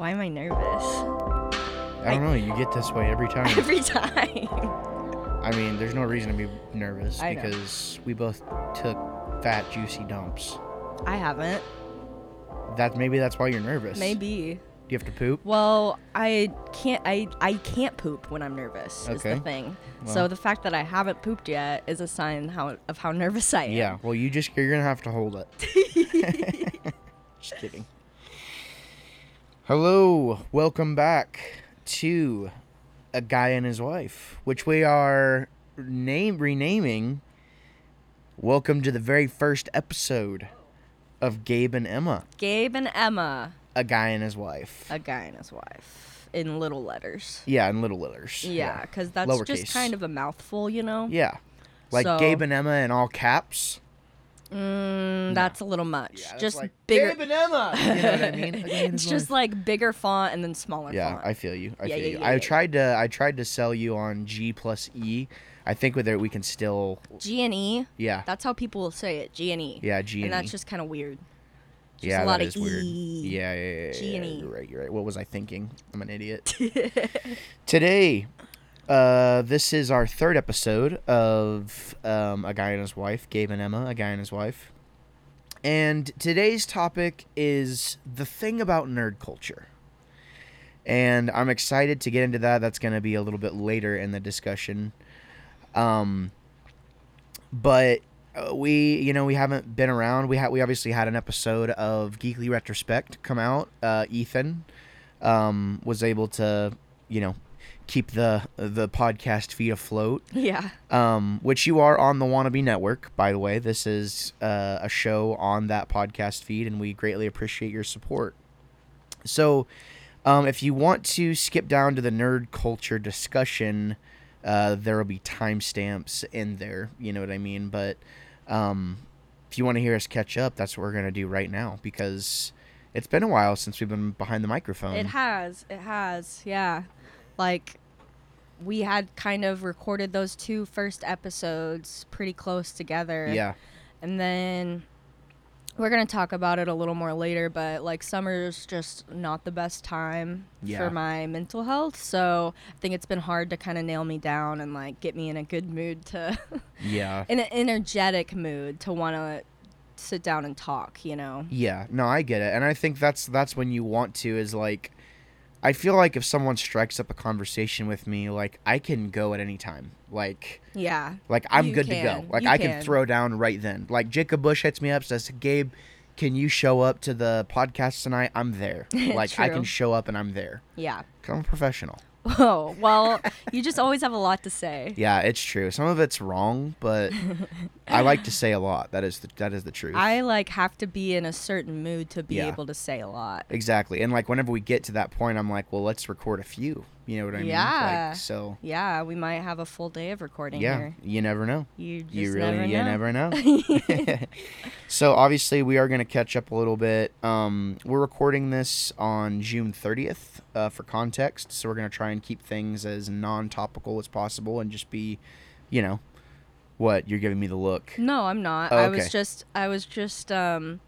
Why am I nervous? I don't know. You get this way every time. Every time. I mean, there's no reason to be nervous I know. because we both took fat, juicy dumps. I haven't. That maybe that's why you're nervous. Maybe. Do you have to poop? Well, I can't. I I can't poop when I'm nervous. Is Okay. the thing. Well- so the fact that I haven't pooped yet is a sign how of how nervous I am. Yeah. Well, you just you're gonna have to hold it. just kidding. Hello, welcome back to a guy and his wife, which we are name renaming. Welcome to the very first episode of Gabe and Emma, Gabe and Emma, a guy and his wife. a guy and his wife, in little letters. yeah, in little letters. Yeah, because that's Lowercase. just kind of a mouthful, you know. Yeah. Like So- Gabe and Emma in all caps. Mm, that's a little much. Yeah, that's just like, bigger. And Emma. You know what I mean? It's just like bigger font and then smaller Yeah, font. I feel you. I Yeah, feel yeah, you. yeah, I tried to I tried to sell you on G plus E. I think with it we can still G and E. yeah. That's how people will say it. G and E. Yeah, G and, and E. And that's just kind of weird. Just yeah, a lot that of is weird. E. Yeah, yeah, yeah, G and E. You're right, you're right. What was I thinking? I'm an idiot. Today, uh, this is our third episode of um, A Guy and His Wife, Gabe and Emma, A Guy and His Wife. And today's topic is the thing about nerd culture. And I'm excited to get into that. That's going to be a little bit later in the discussion. Um, but uh, we, you know, we haven't been around. We had we obviously had an episode of Geekly Retrospect come out. Uh, Ethan um, was able to, you know, keep the the podcast feed afloat. yeah. Um, which you are on the Wannabe Network, by the way. This is uh, a show on that podcast feed, and we greatly appreciate your support. So, um, if you want to skip down to the nerd culture discussion, uh, there will be timestamps in there. You know what I mean? But um, if you want to hear us catch up, that's what we're gonna do right now because it's been a while since we've been behind the microphone. It has. It has. Yeah. Like we had kind of recorded those two first episodes pretty close together. yeah, And then we're going to talk about it a little more later, but like summer's just not the best time Yeah. for my mental health. So I think it's been hard to kind of nail me down and like get me in a good mood to, yeah. in an energetic mood to want to sit down and talk, you know? Yeah, no, I get it, and I think that's that's when you want to is like, I feel like if someone strikes up a conversation with me, like I can go at any time, like Yeah. like I'm good to go, like You I can. can throw down right then. Like Jacob Bush hits me up, says, "Gabe, can you show up to the podcast tonight?" I'm there, like I can show up and I'm there. Yeah. I'm a professional. Oh, well, you just always have a lot to say. Yeah, it's true. Some of it's wrong, but I like to say a lot. That is the, that is the truth. I like have to be in a certain mood to be Yeah. able to say a lot. exactly, and like whenever we get to that point, I'm like, well, let's record a few. You know what I mean? Yeah. Like, so Yeah, we might have a full day of recording yeah, here. you never know. You just you really never know. you never know. so obviously we are going to catch up a little bit. Um, we're recording this on June 30th uh, for context, so we're going to try and keep things as non-topical as possible and just be, you know, what you're giving me the look. No, I'm not. Oh, I was just I was just um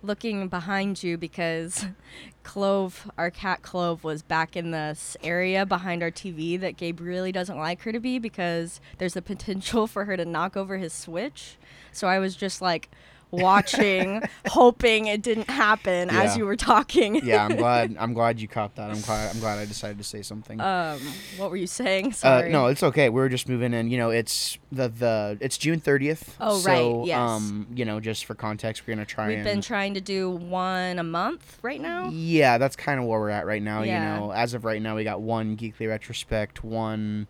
looking behind you because Clove, our cat Clove, was back in this area behind our TV that Gabe really doesn't like her to be because there's the potential for her to knock over his switch. So I was just like watching, hoping it didn't happen Yeah. as you were talking. yeah, I'm glad. I'm glad you caught that. I'm glad. I'm glad I decided to say something. Um, what were you saying? Uh, Sorry. no, it's okay. We were just moving in. You know, it's the the it's June 30th. Oh, so, right, yes. Um, you know, just for context, we're gonna try We've and been trying to do one a month right now. Yeah, that's kind of where we're at right now. Yeah. You know, as of right now, we got one Geekly Retrospect, one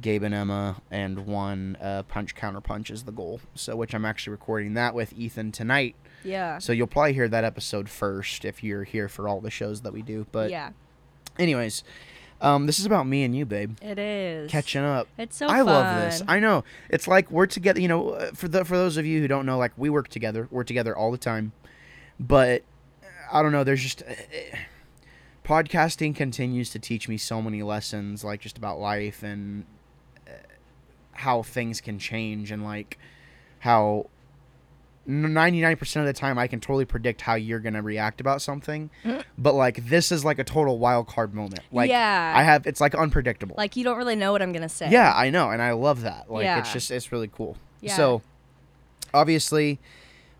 Gabe and Emma, and one uh, Punch Counter Punch is the goal. So, which I'm actually recording that with Ethan tonight. Yeah. So you'll probably hear that episode first if you're here for all the shows that we do. But, yeah, anyways, um, this is about me and you, babe. it is. Catching up. It's so I fun. love this. I know. It's like we're together. You know, uh, for the for those of you who don't know, like we work together. We're together all the time. But uh, I don't know. There's just uh, uh, podcasting continues to teach me so many lessons, like just about life and how things can change, and like how 99% of the time I can totally predict how you're going to react about something. Mhm. But like this is like a total wild card moment. Like Yeah. I have it's like unpredictable. Like you don't really know what I'm gonna say. Yeah, I know, and I love that. Like it's just it's really cool. Yeah. So obviously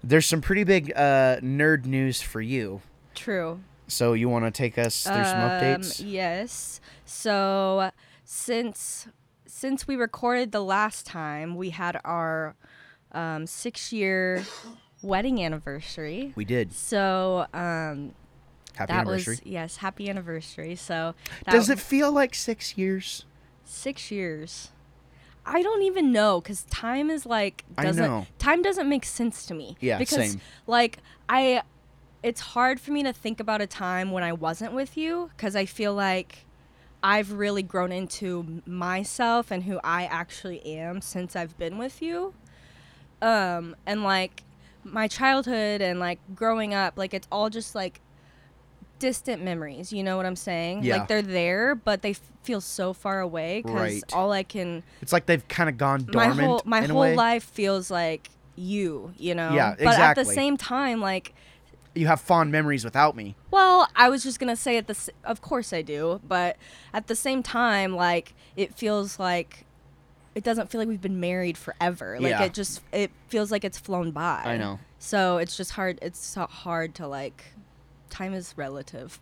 there's some pretty big uh, nerd news for you. True. So you want to take us through some Um, updates? Yes. So since since we recorded the last time, we had our um, six year wedding anniversary. We did. So um, Happy that anniversary. was yes, happy anniversary. So Does it feel like 6 years? six years? I don't even know because time is like doesn't know. time doesn't make sense to me. Yeah, because same. like I, it's hard for me to think about a time when I wasn't with you because I feel like I've really grown into myself and who I actually am since I've been with you. Um, and like my childhood and like growing up, like it's all just like distant memories. You know what I'm saying? Yeah. Like they're there, but they f- feel so far away because Right. all I can It's like they've kind of gone dormant. my whole my whole life feels like you. You know? Yeah, exactly. But at the same time, like You have fond memories without me. well, I was just gonna say at the, of course I do, but at the same time, like it feels like it doesn't feel like we've been married forever. Like Yeah. it just it feels like it's flown by. I know. So it's just hard. It's so hard to like. Time is relative,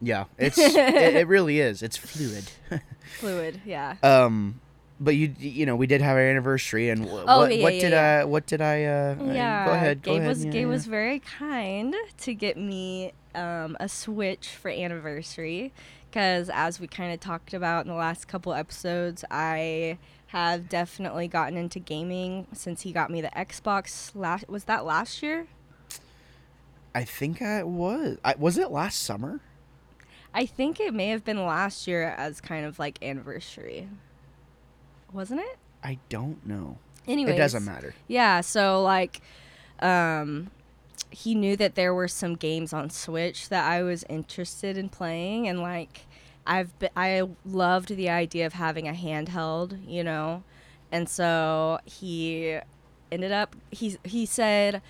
Yeah, it's it, it really is. It's fluid. fluid. Yeah. um but you you know, we did have our anniversary and wh- Oh, what yeah, what yeah, did yeah. I what did I uh uh, yeah. go ahead, go Gabe ahead. was Gabe was very kind to get me um, a Switch for anniversary, because as we kind of talked about in the last couple episodes, I have definitely gotten into gaming since he got me the Xbox last. Was that last year? I think I was. I, was it last summer? I think it may have been last year as kind of like anniversary. Wasn't it? I don't know. Anyway, It doesn't matter. Yeah, so like um he knew that there were some games on Switch that I was interested in playing and like I've been, I loved the idea of having a handheld, you know. And so he ended up he he said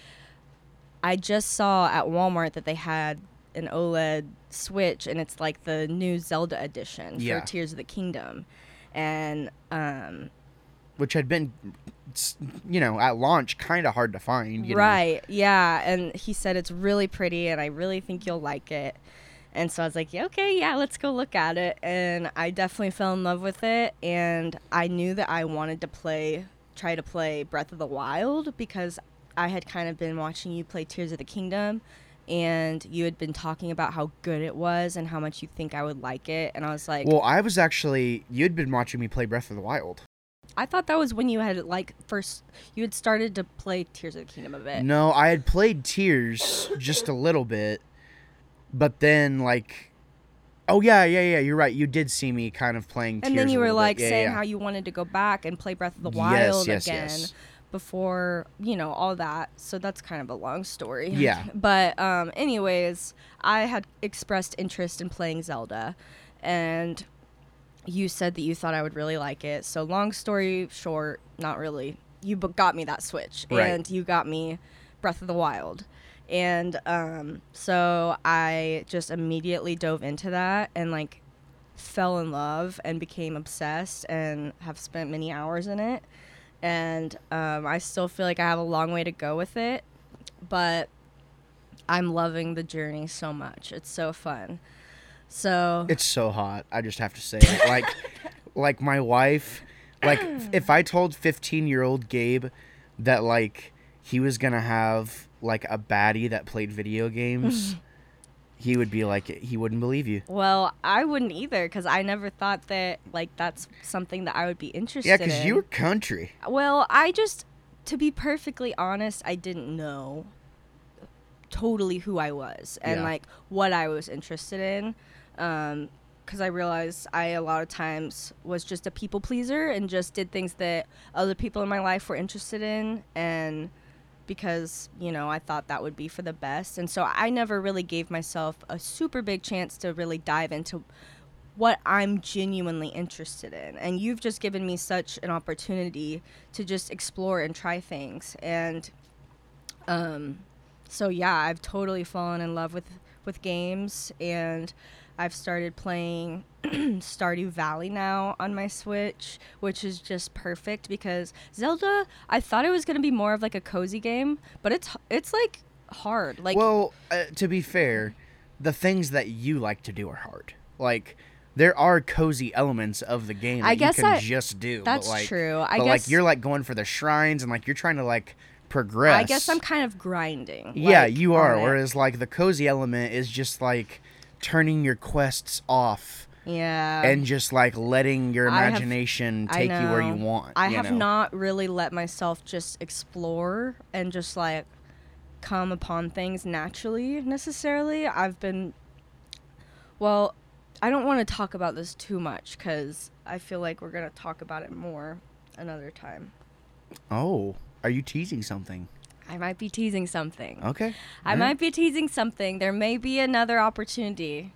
I just saw at Walmart that they had an OLED Switch and it's like the new Zelda edition Yeah. for Tears of the Kingdom. And um Which had been, you know, at launch, kind of hard to find. You know. right yeah and he said it's really pretty and i really think you'll like it and so i was like yeah, okay yeah let's go look at it and i definitely fell in love with it and i knew that i wanted to play try to play breath of the wild because i had kind of been watching you play tears of the kingdom and you had been talking about how good it was and how much you think i would like it and i was like Well, I was actually. You'd been watching me play Breath of the Wild. i thought that was when you had like first you had started to play tears of the kingdom a bit No, I had played Tears just a little bit, but then like, oh yeah, yeah, yeah. You're right. You did see me kind of playing. and Tears then you were bit. like Yeah, saying yeah. how you wanted to go back and play Breath of the Yes, Wild yes, again yes. Before you know all that. So that's kind of a long story. Yeah. but um, anyways, I had expressed interest in playing Zelda, and you said that you thought I would really like it. So long story short, not really. You b- got me that Switch, Right. and you got me Breath of the Wild. And um, so I just immediately dove into that and like fell in love and became obsessed and have spent many hours in it. And um, I still feel like I have a long way to go with it, but I'm loving the journey so much. It's so fun. So It's so hot. I just have to say, it. like, like my wife, like if I told 15 year old Gabe that like he was gonna have like a baddie that played video games, he would be like, he wouldn't believe you. Well, I wouldn't either because I never thought that like that's something that I would be interested Yeah, in. because you were country. Well, I just, to be perfectly honest, I didn't know totally who I was and Yeah. like what I was interested in. Um, because I realized I a lot of times was just a people pleaser and just did things that other people in my life were interested in, and because you know I thought that would be for the best, and so I never really gave myself a super big chance to really dive into what I'm genuinely interested in. And you've just given me such an opportunity to just explore and try things. And Um, so yeah, I've totally fallen in love with with games, and I've started playing Stardew Valley now on my Switch, which is just perfect because Zelda. I thought it was gonna be more of like a cozy game, but it's it's like hard. Like well, uh, to be fair, the things that you like to do are hard. Like there are cozy elements of the game that I guess you can I- just do. that's but like, true. I but guess like you're like going for the shrines and like you're trying to like progress. I guess I'm kind of grinding. Yeah, like, you are. Whereas like the cozy element is just like turning your quests off yeah, and just like letting your I have- imagination take you where you want. I you have know? not really let myself just explore and just like come upon things naturally necessarily. I've been well, I don't want to talk about this too much cuz I feel like we're going to talk about it more another time. Oh, are you teasing something? I might be teasing something. Okay. I alright. might be teasing something. There may be another opportunity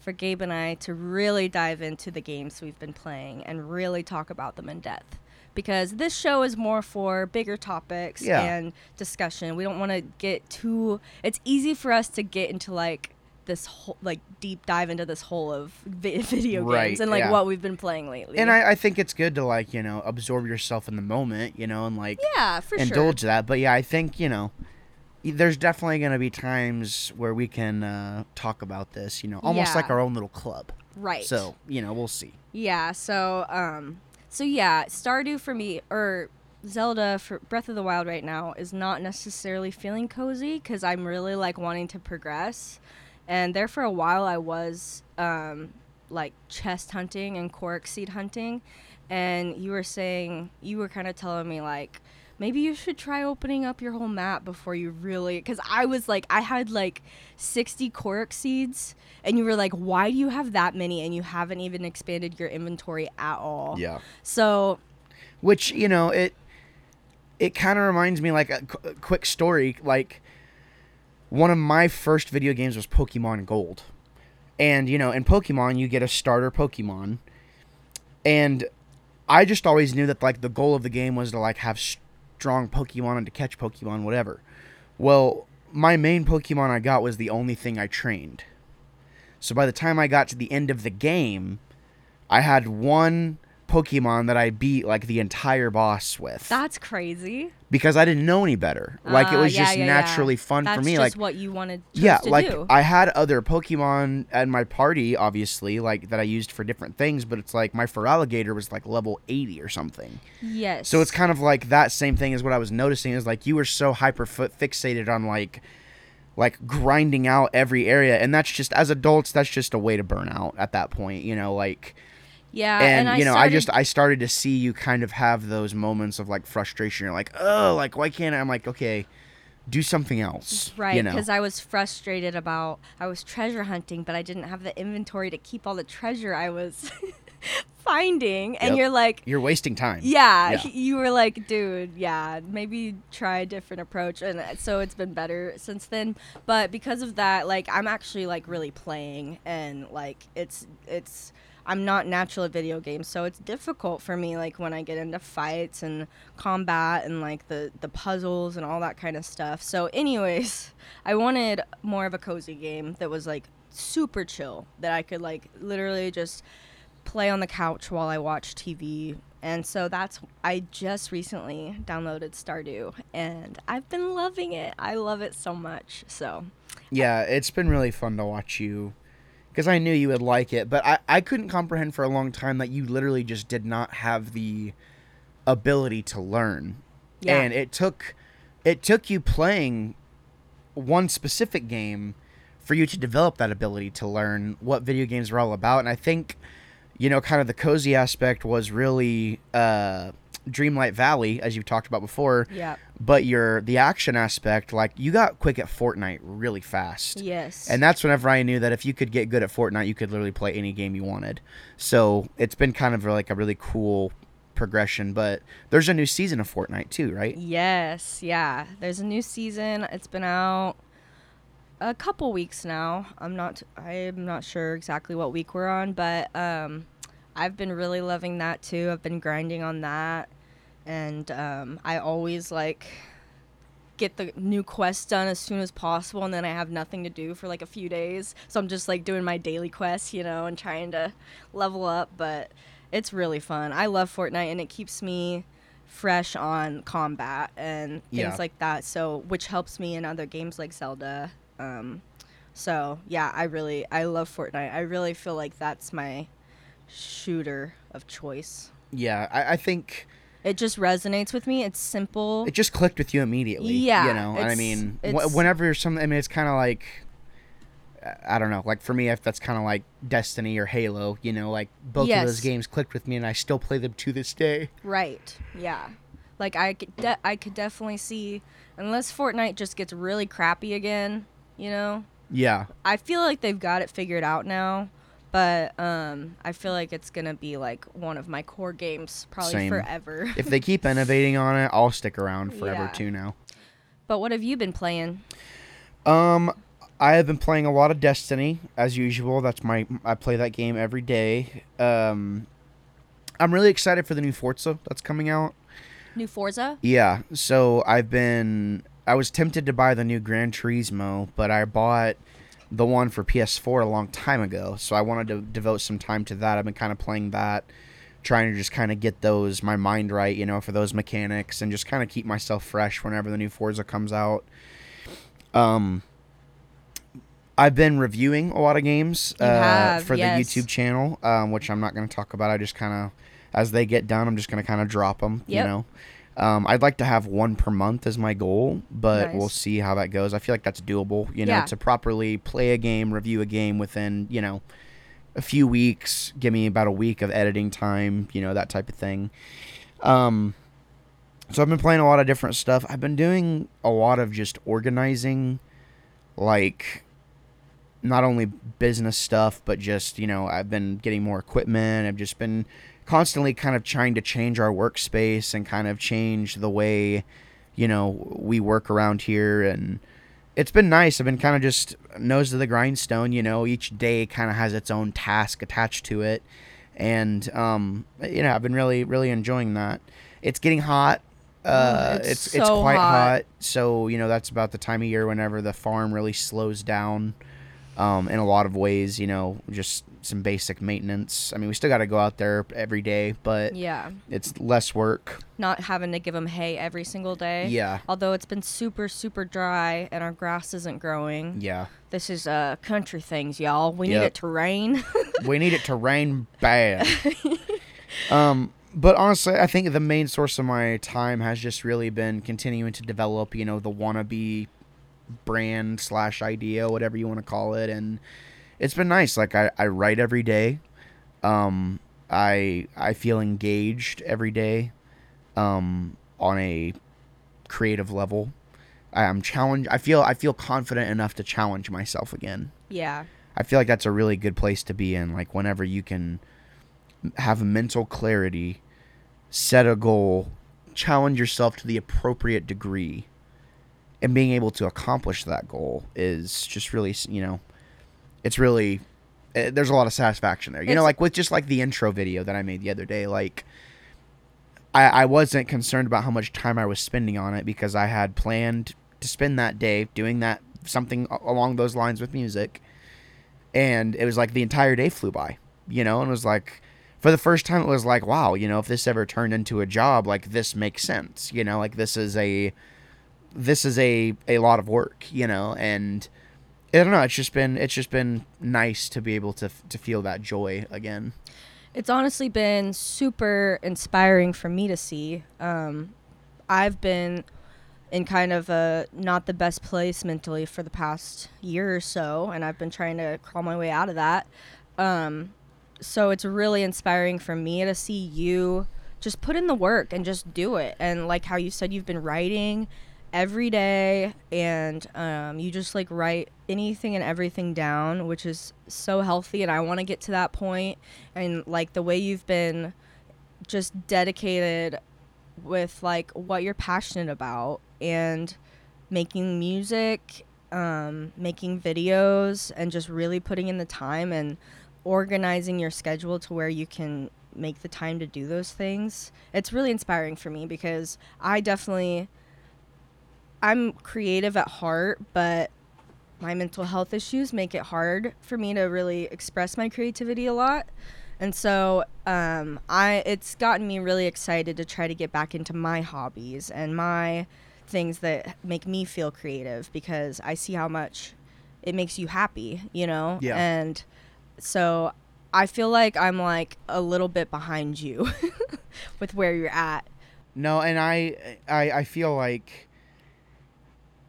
for Gabe and I to really dive into the games we've been playing and really talk about them in depth. Because this show is more for bigger topics Yeah. and discussion. We don't want to get too. It's easy for us to get into like this whole, like deep dive into this whole of vi- video Right, games and like yeah. what we've been playing lately. And I, I think it's good to like you know absorb yourself in the moment, you know, and like yeah, for sure. indulge that. But yeah, I think you know, there's definitely gonna be times where we can uh, talk about this, you know, almost like our own little club. Right. So you know, we'll see. Yeah, so um so yeah, Stardew for me or Zelda for Breath of the Wild right now is not necessarily feeling cozy cuz I'm really like wanting to progress. And there for a while I was um like chest hunting and Korok seed hunting and you were saying you were kind of telling me like maybe you should try opening up your whole map before you really because i was like i had like 60 Korok seeds and you were like why do you have that many and you haven't even expanded your inventory at all Yeah. so Which you know it. It kind of reminds me like a, qu- a quick story. Like one of my first video games was Pokemon Gold, and you know in Pokemon you get a starter Pokemon, and I just always knew that like the goal of the game was to like have strong Pokemon and to catch Pokemon, whatever. Well, my main Pokemon I got was the only thing I trained. So by the time I got to the end of the game, I had one Pokemon that I beat like the entire boss with that's crazy because I didn't know any better. Like it Uh, was yeah, just yeah, yeah. naturally fun that's for me. just Like what you wanted yeah, like do I had other Pokemon at my party, obviously, like that I used for different things, but it's like my Feraligatr was like level 80 or something. yes So it's kind of like that same thing as what I was noticing is like you were so hyper fi- fixated on like like grinding out every area and that's just as adults that's just a way to burn out at that point, you know, like yeah and, I you know, I just I started to see you kind of have those moments of like frustration. You're like, "Oh, like why can't I?" I'm like, "Okay, do something else." Right, You know. because I was frustrated about I was treasure hunting, but I didn't have the inventory to keep all the treasure I was finding. And Yep. you're like, You're wasting time. yeah, Yeah. you were like, dude, yeah, maybe try a different approach. And uh, so it's been better since then. But because of that, like, I'm actually like really playing, and like, it's it's. I'm not natural at video games, so it's difficult for me like when I get into fights and combat and like the the puzzles and all that kind of stuff. So anyways, I wanted more of a cozy game that was like super chill that I could like literally just play on the couch while I watch TV. And so that's I just recently downloaded Stardew and I've been loving it. I love it so much. So Yeah, it's been really fun to watch you because I knew you would like it, but I, I couldn't comprehend for a long time that you literally just did not have the ability to learn. Yeah. And it took it took you playing one specific game for you to develop that ability to learn what video games are all about. And I think, you know, kind of the cozy aspect was really uh Dreamlight Valley, as you've talked about before yeah. but your the action aspect like you got quick at fortnite really fast Yes. and that's whenever i knew that if you could get good at fortnite you could literally play any game you wanted so it's been kind of like a really cool progression but there's a new season of fortnite too right Yes, yeah. There's a new season. It's been out a couple weeks now. I'm not I'm not sure exactly what week we're on, but um I've been really loving that too. I've been grinding on that and um I always like get the new quest done as soon as possible and then I have nothing to do for like a few days. So I'm just like doing my daily quests, you know, and trying to level up, but it's really fun. I love Fortnite and it keeps me fresh on combat and things Yeah. like that. So which helps me in other games like Zelda. Um so yeah, I really I love Fortnite. I really feel like that's my shooter of choice. Yeah, I, I think It just resonates with me. It's simple. it just clicked with you immediately. Yeah, you know, and I mean, wh- whenever some, I mean, it's kind of like, I don't know, like for me, if that's kind of like Destiny or Halo, you know, like both of those games clicked with me, and I still play them to this day. Right. Yeah. Like I could, de- I could definitely see, unless Fortnite just gets really crappy again, you know. Yeah, I feel like they've got it figured out now, but um, I feel like it's gonna be like one of my core games probably Same. forever. if they keep innovating on it, I'll stick around forever Yeah. too. Now, but what have you been playing? um, I have been playing a lot of Destiny as usual. That's my I play that game every day. Um, I'm really excited for the new Forza that's coming out. New Forza? Yeah, so I've been I was tempted to buy the new Gran Turismo, but I bought the one for PS4 a long time ago, so I wanted to devote some time to that. I've been kind of playing that, trying to just kind of get those my mind right, you know, for those mechanics and just kind of keep myself fresh whenever the new Forza comes out. Um I've been reviewing a lot of games uh, have, for yes. the YouTube channel, um, which I'm not going to talk about. I just kind of, as they get done, I'm just going to kind of drop them. You know, um, I'd like to have one per month as my goal, but we'll see how that goes. I feel like that's doable. You know, Yeah. to properly play a game, review a game within you know a few weeks. Give me about a week of editing time. You know that type of thing. Um, so I've been playing a lot of different stuff. I've been doing a lot of just organizing, like not only business stuff, but just, you know, I've been getting more equipment. I've just been constantly kind of trying to change our workspace and kind of change the way, you know, we work around here. And it's been nice. I've been kind of just nose to the grindstone, you know, each day kind of has its own task attached to it. And, um, you know, I've been really, really enjoying that. It's getting hot. Uh, it's it's it's quite hot. hot. So you know that's about the time of year whenever the farm really slows down um, in a lot of ways. You know, just some basic maintenance. I mean, we still got to go out there every day, but Yeah. it's less work. Not having to give them hay every single day. Yeah, Although it's been super, super dry and our grass isn't growing. yeah. This is uh country things, y'all. We need it to rain. we need it to rain bad. um, but honestly, I think the main source of my time has just really been continuing to develop, you know, the wannabe brand slash idea, whatever you want to call it, and it's been nice. Like I, I write every day. Um, I I feel engaged every day. Um, on a creative level, I am challenged. I feel I feel confident enough to challenge myself again. yeah. I feel like that's a really good place to be in. Like whenever you can have mental clarity, set a goal, challenge yourself to the appropriate degree, and being able to accomplish that goal is just really, you know, it's really eh, there's a lot of satisfaction there. You know, like with just like the intro video that I made the other day, like. I, I wasn't concerned about how much time I was spending on it because I had planned to spend that day doing that something along those lines with music and it was like the entire day flew by you know and it was like for the first time it was like wow you know if this ever turned into a job like this makes sense you know like this is a this is a a lot of work you know and i don't know it's just been it's just been nice to be able to to feel that joy again It's honestly been super inspiring for me to see. Um, I've been in kind of a not the best place mentally for the past year or so, and I've been trying to crawl my way out of that. Um, so it's really inspiring for me to see you just put in the work and just do it. And like how you said, you've been writing every day, and um, you just like write anything and everything down, which is so healthy. And I want to get to that point. And like the way you've been just dedicated with like what you're passionate about and making music um, making videos and just really putting in the time and organizing your schedule to where you can make the time to do those things it's really inspiring for me because i definitely I'm creative at heart, but my mental health issues make it hard for me to really express my creativity a lot. And so um, I it's gotten me really excited to try to get back into my hobbies and my things that make me feel creative because I see how much it makes you happy, you know? Yeah. And so I feel like I'm like a little bit behind you with where you're at. No, and I, I, I feel like,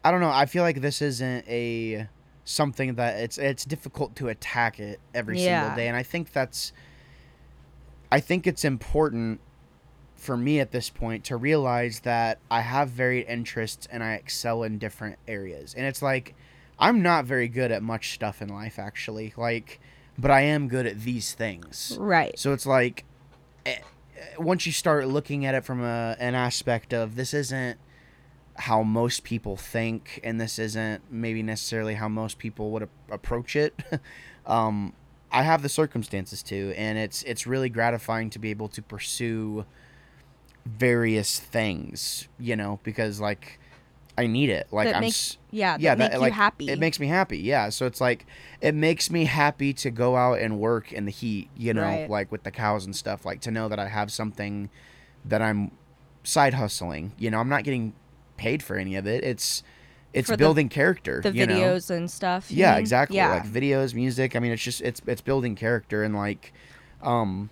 I don't know. I feel like this isn't a something that it's it's difficult to attack it every Yeah. single day, and I think that's, I think it's important for me at this point to realize that I have varied interests and I excel in different areas, and it's like, I'm not very good at much stuff in life actually, like, but I am good at these things. Right. So it's like, eh, eh, once you start looking at it from a, an aspect of this isn't how most people think, and this isn't maybe necessarily how most people would a- approach it. um, I have the circumstances too, and it's it's really gratifying to be able to pursue various things, you know, because like I need it. Like that I'm. make, s- yeah, that yeah, that you like happy. it makes me happy. Yeah, so it's like it makes me happy to go out and work in the heat, you know, Right. like with the cows and stuff, like to know that I have something that I'm side hustling. You know, I'm not getting paid for any of it. It's it's For the- building character, the you know? videos and stuff. Yeah, mean? exactly. Yeah. Like videos, music. I mean, it's just it's it's building character and like um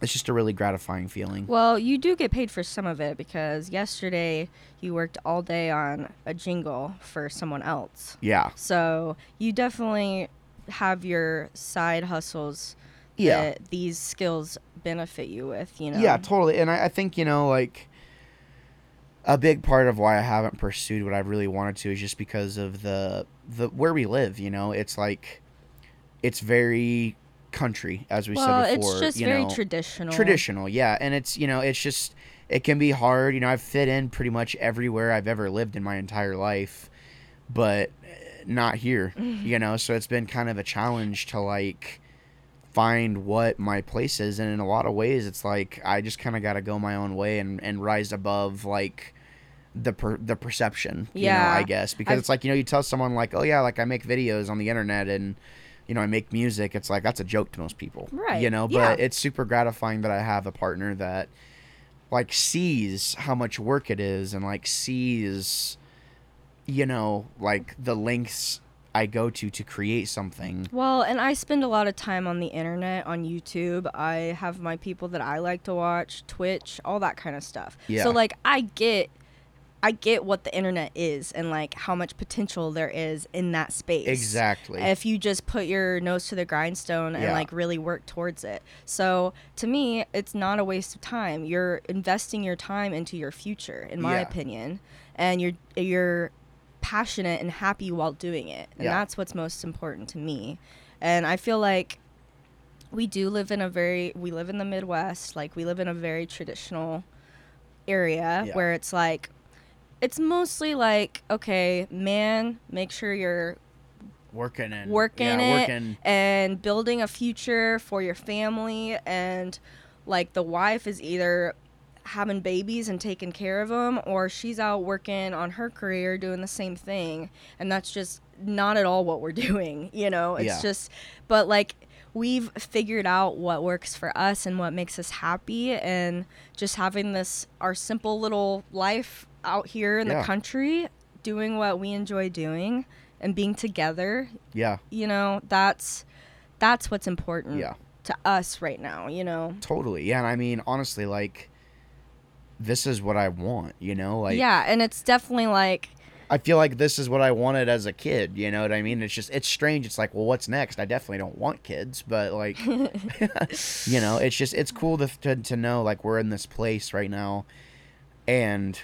it's just a really gratifying feeling. Well, you do get paid for some of it because yesterday you worked all day on a jingle for someone else. Yeah. So you definitely have your side hustles Yeah. that these skills benefit you with, you know? Yeah, totally. And I, I think, you know, like a big part of why I haven't pursued what I really wanted to is just because of the the where we live, you know. It's like it's very country, as we well, said before. it's just you very know. traditional. Traditional, yeah. And it's you know, it's just it can be hard. You know, I've fit in pretty much everywhere I've ever lived in my entire life, but eh, not here. you know, so it's been kind of a challenge to like find what my place is and in a lot of ways it's like I just kind of got to go my own way and and rise above like the per, the perception you know Yeah. I guess because I've- it's like you know you tell someone like oh yeah like I make videos on the internet and you know I make music it's like that's a joke to most people Right, you know yeah. but it's super gratifying that I have a partner that like sees how much work it is and like sees you know like the lengths I go to to create something Well, and I spend a lot of time on the internet, on YouTube. I have my people that I like to watch, Twitch, all that kind of stuff. Yeah. So like I get I get what the internet is and like how much potential there is in that space. exactly If you just put your nose to the grindstone and Yeah. like really work towards it. So to me, it's not a waste of time. You're investing your time into your future, in my Yeah. opinion. And you're you're passionate and happy while doing it. And Yeah. that's what's most important to me. And I feel like we do live in a very we live in the Midwest, like we live in a very traditional area Yeah. where it's like it's mostly like okay, man, make sure you're working and working yeah, it working and building a future for your family and like the wife is either having babies and taking care of them or she's out working on her career doing the same thing and that's just not at all what we're doing you know it's Yeah. just but like we've figured out what works for us and what makes us happy and just having this our simple little life out here in Yeah. the country doing what we enjoy doing and being together yeah you know that's that's what's important Yeah. to us right now you know totally yeah and i mean honestly like this is what i want you know like yeah and it's definitely like i feel like this is what i wanted as a kid you know what i mean? It's just it's strange. It's like well what's next? I definitely don't want kids but like you know it's just it's cool to, to to know like we're in this place right now and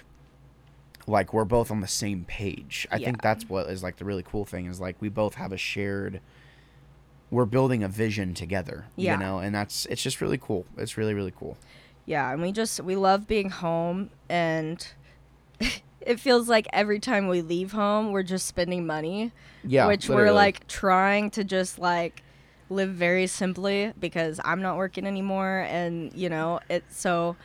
like we're both on the same page. I think that's what is like the really cool thing is like we both have a shared we're building a vision together Yeah. you know and that's it's just really cool. It's really really cool yeah and we just we love being home and it feels like every time we leave home we're just spending money yeah which we're like trying to just like live very simply because i'm not working anymore and you know it so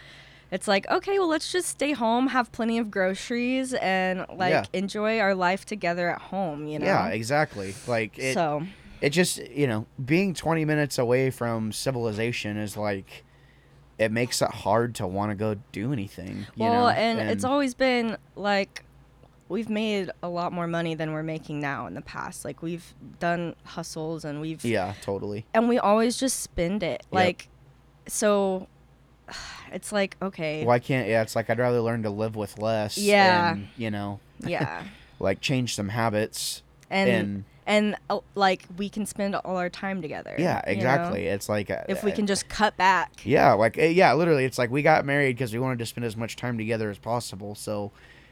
it's like okay well let's just stay home have plenty of groceries and like Yeah. enjoy our life together at home you know Yeah, exactly. Like it, so it just you know being 20 minutes away from civilization is like it makes it hard to want to go do anything you well know and, it's always been like we've made a lot more money than we're making now in the past. Like we've done hustles and we've yeah totally. and we always just spend it. Yep. like so it's like okay. Why can't yeah it's like i'd rather learn to live with less Yeah. and you know yeah. like change some habits and and, and uh, like we can spend all our time together yeah you know? exactly it's like uh, if we uh, can just cut back yeah like uh, yeah literally it's like we got married because we wanted to spend as much time together as possible so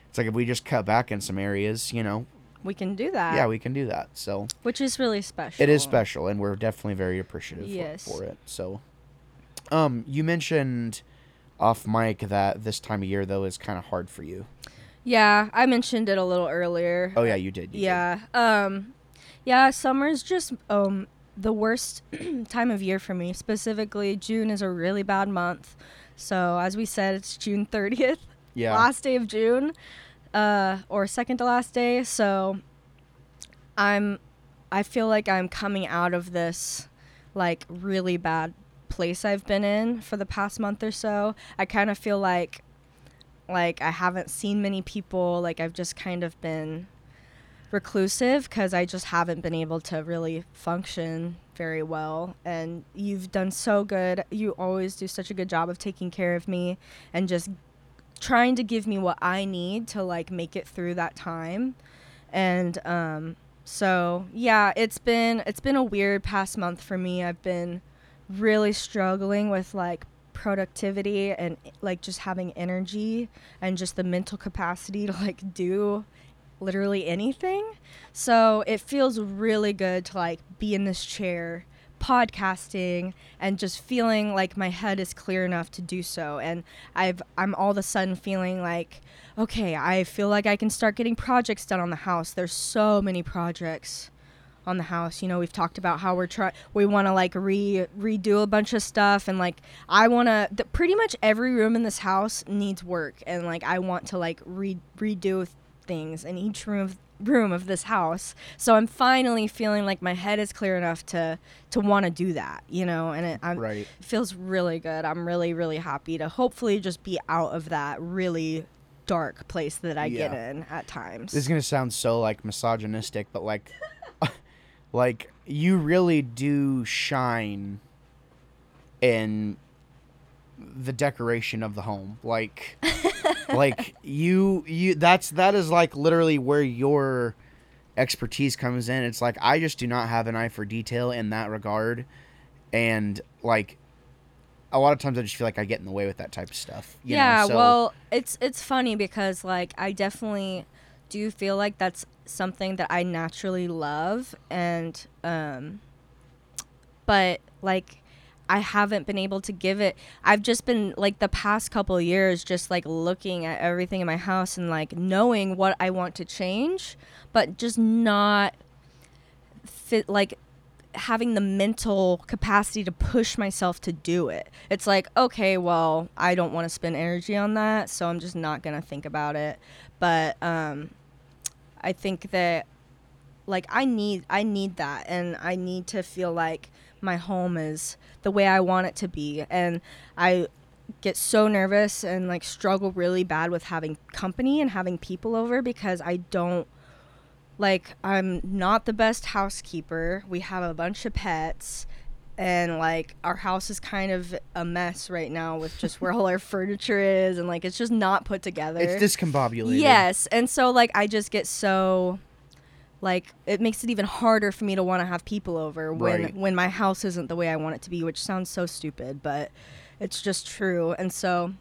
it's like if we just cut back in some areas you know we can do that yeah we can do that so which is really special It is special, and we're definitely very appreciative for- Yes. for, it. So, um, you mentioned off mic that this time of year though is kind of hard for you. yeah i mentioned it a little earlier Oh yeah, you did. you did. yeah um yeah summer's just um the worst time of year for me specifically june is a really bad month so as we said it's june 30th yeah, last day of June, uh, or second to last day. So I'm, I feel like I'm coming out of this like really bad place I've been in for the past month or so. I kind of feel like, like I haven't seen many people. Like I've just kind of been reclusive because I just haven't been able to really function very well. And you've done so good. You always do such a good job of taking care of me and just trying to give me what I need to like make it through that time. And um so yeah, it's been it's been a weird past month for me. I've been really struggling with like productivity and like just having energy and just the mental capacity to like do literally anything. So it feels really good to like be in this chair podcasting and just feeling like my head is clear enough to do so and I've I'm all of a sudden feeling like okay, I feel like I can start getting projects done on the house. There's so many projects on the house. You know, we've talked about how we're trying we want to like re redo a bunch of stuff and like I want to th- pretty much every room in this house needs work and like I want to like re- redo things in each room room of this house. So I'm finally feeling like my head is clear enough to to want to do that, you know, and it I'm, right. feels really good. I'm really really happy to hopefully just be out of that really dark place that I get in at times. This is gonna sound so like misogynistic, but like, like you really do shine in the decoration of the home. Like, like you you that's that is like literally where your expertise comes in. It's like I just do not have an eye for detail in that regard, and like. A lot of times, I just feel like I get in the way with that type of stuff. you know, yeah, so- well, it's it's funny because like I definitely do feel like that's something that I naturally love and um but like I haven't been able to give it I've just been like the past couple years just like looking at everything in my house and like knowing what I want to change but just not fit like having the mental capacity to push myself to do it. It's like, okay, well, I don't want to spend energy on that, so I'm just not going to think about it. But um I think that like I need I need that and I need to feel like my home is the way I want it to be and I get so nervous and like struggle really bad with having company and having people over because I don't like I'm not the best housekeeper. We have a bunch of pets and like our house is kind of a mess right now with just where all our furniture is and like it's just not put together. it's discombobulated. Yes, and so like I just get so like it makes it even harder for me to want to have people over when Right. when my house isn't the way I want it to be, which sounds so stupid, but it's just true. And so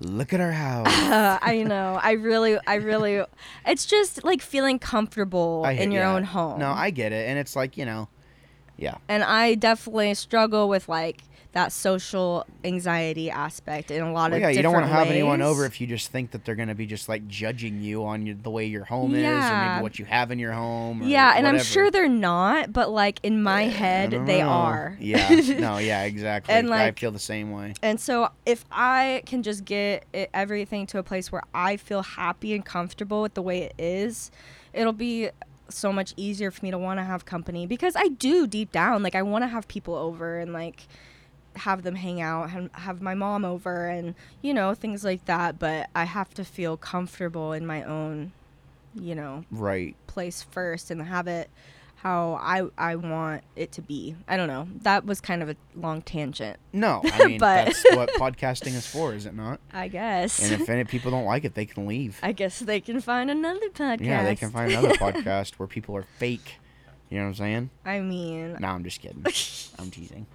Look at our house. uh, I know, I really, I really, it's just like feeling comfortable in your yeah. own home. No, I get it, and it's like you know, Yeah. And I definitely struggle with like that social anxiety aspect in a lot Well, of yeah, you don't want to have anyone over if you just think that they're going to be just like judging you on your, the way your home is or maybe what you have in your home. Or Yeah, and I'm sure they're not, but like in my eh, I head they know. are. Yeah. No, yeah, exactly. And, I like- feel the same way. And so if I can just get it, everything to a place where I feel happy and comfortable with the way it is, it'll be so much easier for me to want to have company because I do deep down like I want to have people over and like have them hang out have, have my mom over and you know things like that but I have to feel comfortable in my own you know Right. place first and have it how I I want it to be. I don't know. That was kind of a long tangent, No, I mean But- that's what podcasting is for, is it not? I guess. And if any people don't like it, they can leave. I guess they can find another podcast. Yeah, they can find another podcast where people are fake. You know what I'm saying? I mean, No, I'm just kidding. I'm teasing.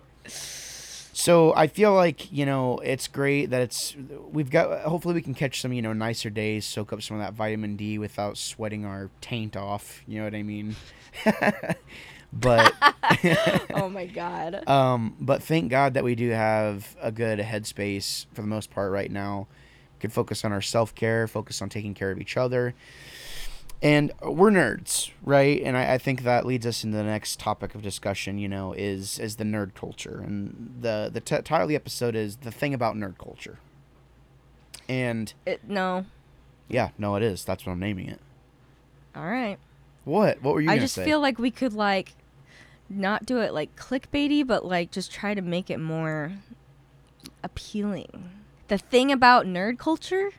So I feel like you know it's great that it's we've got. Hopefully, we can catch some you know nicer days, soak up some of that vitamin D without sweating our taint off. You know what I mean? but oh my god. um, but thank God that we do have a good headspace for the most part right now. We can focus on our self care, focus on taking care of each other. And we're nerds, right? And I, I think that leads us into the next topic of discussion. You know, is is the nerd culture, and the the t- title of the episode is the thing about nerd culture. And It, no. yeah, no, it is. That's what I'm naming it. All right. What? What were you I just say? feel like we could like not do it like clickbaity, but like just try to make it more appealing. The thing about nerd culture.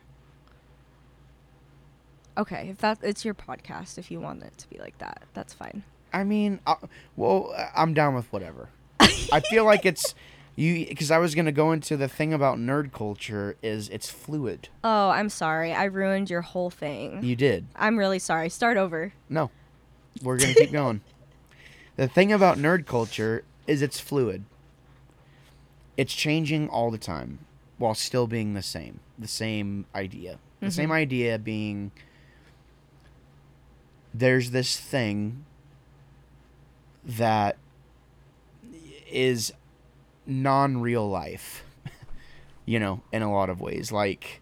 Okay, if that it's your podcast, if you want it to be like that, that's fine. I mean, I, well, I'm down with whatever. I feel like it's you because I was gonna go into the thing about nerd culture is it's fluid. Oh, I'm sorry. I ruined your whole thing. You did. I'm really sorry. Start over. No, we're gonna keep going. The thing about nerd culture is it's fluid. It's changing all the time, while still being the same. The same idea. The same mm-hmm. idea being. There's this thing that is non-real life you know in a lot of ways like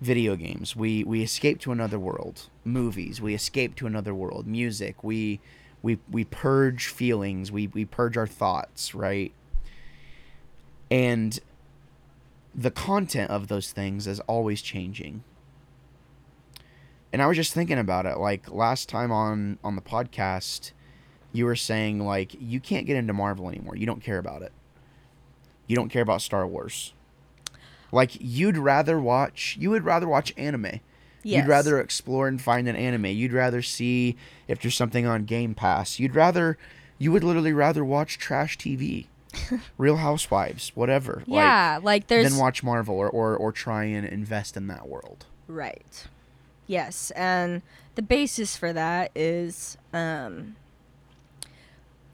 video games. We we escape to another world movies. We escape to another world music. We we we purge feelings. We we purge our thoughts right? And the content of those things is always changing and i was just thinking about it like last time on on the podcast you were saying like you can't get into marvel anymore you don't care about it you don't care about star wars like you'd rather watch you would rather watch anime Yes. You'd rather explore and find an anime. You'd rather see if there's something on Game Pass. You'd rather, you would literally rather watch trash TV, Real Housewives, whatever. Yeah, like, Like, there's then watch Marvel or, or, or try and invest in that world. right. Yes, and the basis for that is um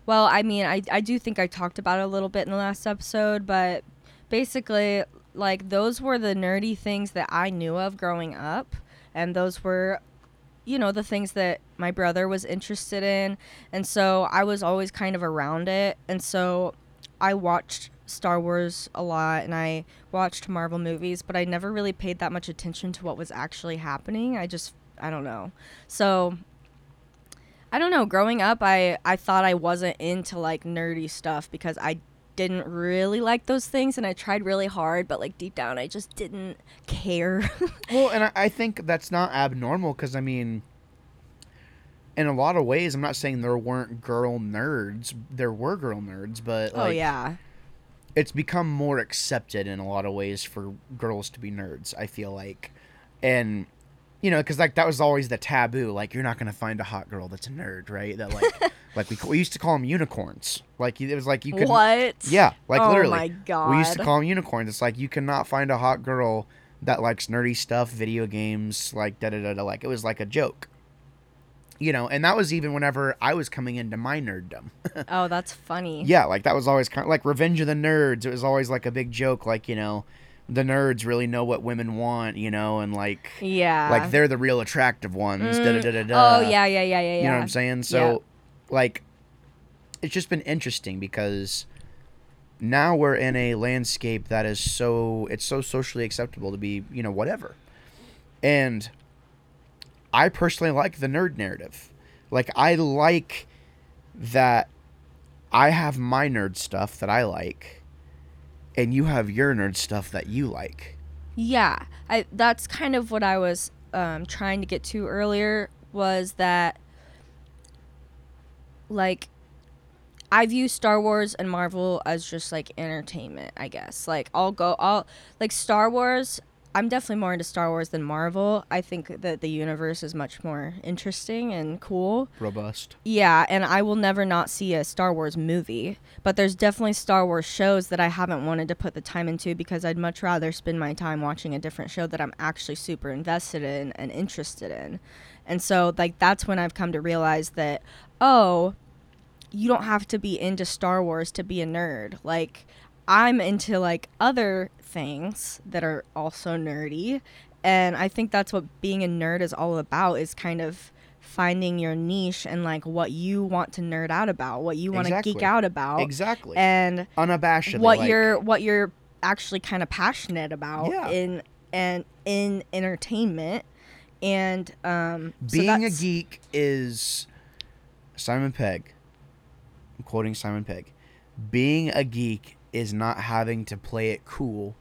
well, I mean, I I do think I talked about it a little bit in the last episode, but basically like those were the nerdy things that I knew of growing up and those were you know the things that my brother was interested in and so I was always kind of around it and so I watched Star Wars a lot and I watched Marvel movies, but I never really paid that much attention to what was actually happening. I just I don't know. So I don't know, growing up I I thought I wasn't into like nerdy stuff because I didn't really like those things and I tried really hard, but like deep down I just didn't care. Well, and I, I think that's not abnormal because, I mean, in a lot of ways, I'm not saying there weren't girl nerds. There were girl nerds, but oh yeah. It's become more accepted in a lot of ways for girls to be nerds. I feel like, and you know, because like that was always the taboo. Like you're not gonna find a hot girl that's a nerd, right? That like, like we we used to call them unicorns. Like it was like you could What? yeah, like oh literally. my god. We used to call them unicorns. It's like you cannot find a hot girl that likes nerdy stuff, video games, like da da da da. Like it was like a joke. You know, and that was even whenever I was coming into my nerddom. Oh, that's funny. yeah, like that was always kind of like Revenge of the Nerds. It was always like a big joke, like you know, the nerds really know what women want, you know, and like Yeah. like they're the real attractive ones. Da mm. da da da da. Oh yeah, yeah, yeah, yeah, yeah. You know what I'm saying? So, like, it's just been interesting because now we're in a landscape that is so it's so socially acceptable to be you know whatever and i personally like the nerd narrative like i like that i have my nerd stuff that i like and you have your nerd stuff that you like Yeah, I that's kind of what I was um, trying to get to earlier was that like I view Star Wars and Marvel as just like entertainment, I guess. Like I'll go I'll like Star Wars I'm definitely more into Star Wars than Marvel. I think that the universe is much more interesting and cool. robust Yeah, and I will never not see a Star Wars movie. But there's definitely Star Wars shows that I haven't wanted to put the time into because I'd much rather spend my time watching a different show that I'm actually super invested in and interested in. And so, like, that's when I've come to realize that, oh, you don't have to be into Star Wars to be a nerd. Like, I'm into, like, other things that are also nerdy. And I think that's what being a nerd is all about is kind of finding your niche and like what you want to nerd out about, what you want to geek out about, exactly and unabashedly what like- you're what you're actually kind of passionate about Yeah. in and in entertainment. And um, so being a geek is Simon Pegg. I'm quoting Simon Pegg. Being a geek is not having to play it cool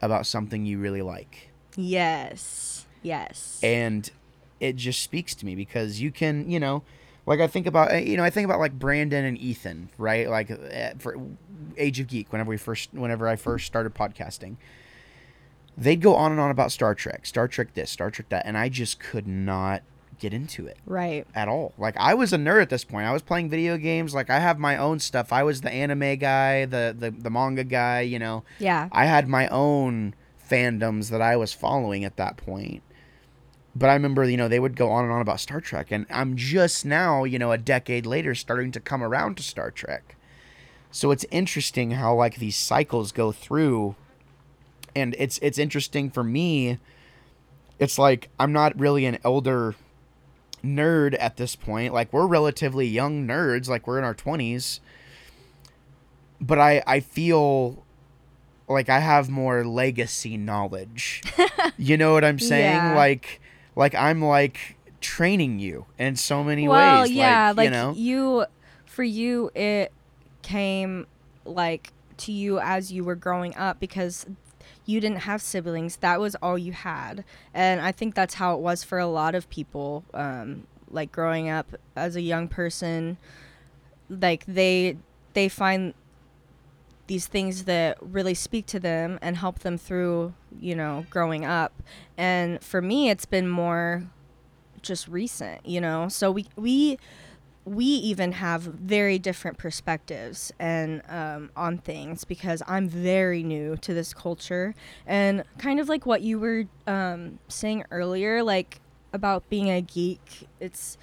about something you really like. Yes, yes, And it just speaks to me because you can, you know, like I think about, you know, I think about like Brandon and Ethan, right? Like uh, for Age of Geek, whenever we first, whenever I first started podcasting, they'd go on and on about Star Trek, Star Trek this, Star Trek that, and I just could not get into it right. at all. Like I was a nerd at this point. I was playing video games. Like I have my own stuff. I was the anime guy, the the, the manga guy. You know, Yeah, I had my own fandoms that I was following at that point. But I remember, you know, they would go on and on about Star Trek, and I'm just now, you know, a decade later, starting to come around to Star Trek. So it's interesting how like these cycles go through, and it's it's interesting for me. It's like I'm not really an elder nerd at this point. Like we're relatively young nerds, like we're in our twenties. But I I feel like I have more legacy knowledge. you know what I'm saying? Yeah. Like like I'm like training you in so many well, ways. yeah, like, like you know. you, for you, it came like to you as you were growing up because you didn't have siblings. That was all you had, and I think that's how it was for a lot of people. Um, like growing up as a young person, like they they find these things that really speak to them and help them through, you know, growing up. And for me, it's been more just recent, you know. So we we we even have very different perspectives and um, on things because I'm very new to this culture and kind of like what you were um, saying earlier, like about being a geek. It's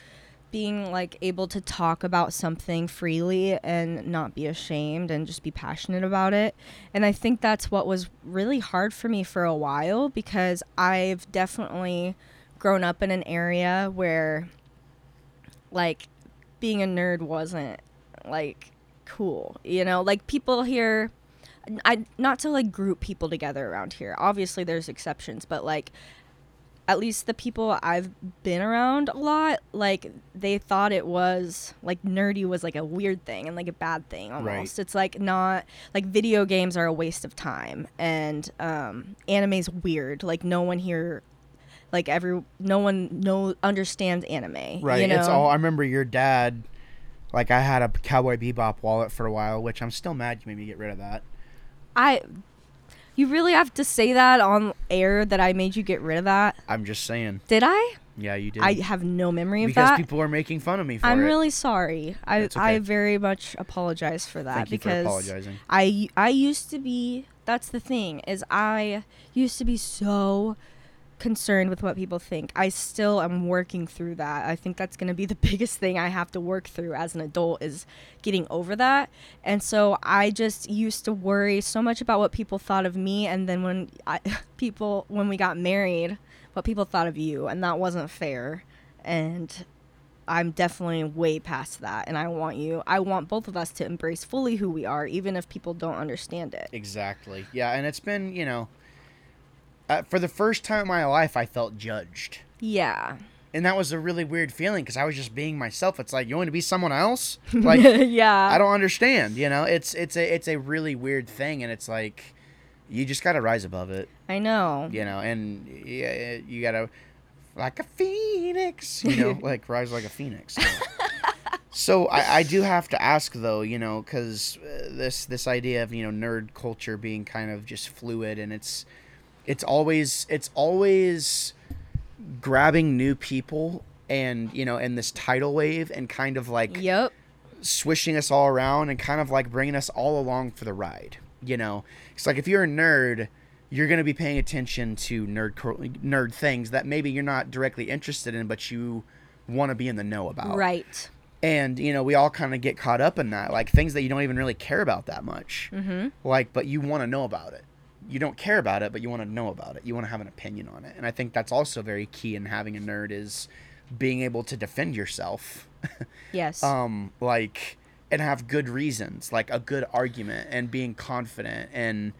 being like able to talk about something freely and not be ashamed and just be passionate about it. And I think that's what was really hard for me for a while because I've definitely grown up in an area where like being a nerd wasn't like cool, you know? Like people here I not to like group people together around here. Obviously there's exceptions, but like at least the people I've been around a lot, like they thought it was like nerdy was like a weird thing and like a bad thing almost. Right. It's like not like video games are a waste of time and um anime's weird. Like no one here like every no one no understands anime. Right. You know? It's all. I remember your dad. Like I had a Cowboy Bebop wallet for a while, which I'm still mad you made me get rid of that. I you really have to say that on air that I made you get rid of that. I'm just saying. Did I? Yeah, you did. I have no memory of because that. Because people are making fun of me for I'm it. really sorry. I That's I very much apologize for that Thank for because apologizing. I I used to be that's the thing is I used to be so concerned with what people think. I still am working through that. I think that's going to be the biggest thing I have to work through as an adult is getting over that. And so I just used to worry so much about what people thought of me and then when I, people when we got married, what people thought of you and that wasn't fair. And I'm definitely way past that and I want you I want both of us to embrace fully who we are even if people don't understand it. Exactly. Yeah, and it's been, you know, uh, for the first time in my life I felt judged. Yeah. And that was a really weird feeling because I was just being myself. It's like you want to be someone else. Like yeah. I don't understand. You know, it's it's a it's a really weird thing, and it's like you just got to rise above it. I know. You know, and yeah, you got to like a phoenix. You know, like rise like a phoenix. so I, I do have to ask though, you know, because uh, this this idea of you know nerd culture being kind of just fluid, and it's it's always it's always grabbing new people and you know and this tidal wave and kind of like Yep. swishing us all around and kind of like bringing us all along for the ride. You know, it's like if you're a nerd, you're going to be paying attention to nerd nerd things that maybe you're not directly interested in, but you want to be in the know about. Right. And you know, we all kind of get caught up in that, like things that you don't even really care about that much. Mm-hmm. Like, but you want to know about it. You don't care about it, but you want to know about it. You want to have an opinion on it. And I think that's also very key in having a nerd is being able to defend yourself. Yes. um like and have good reasons like a good argument and being confident and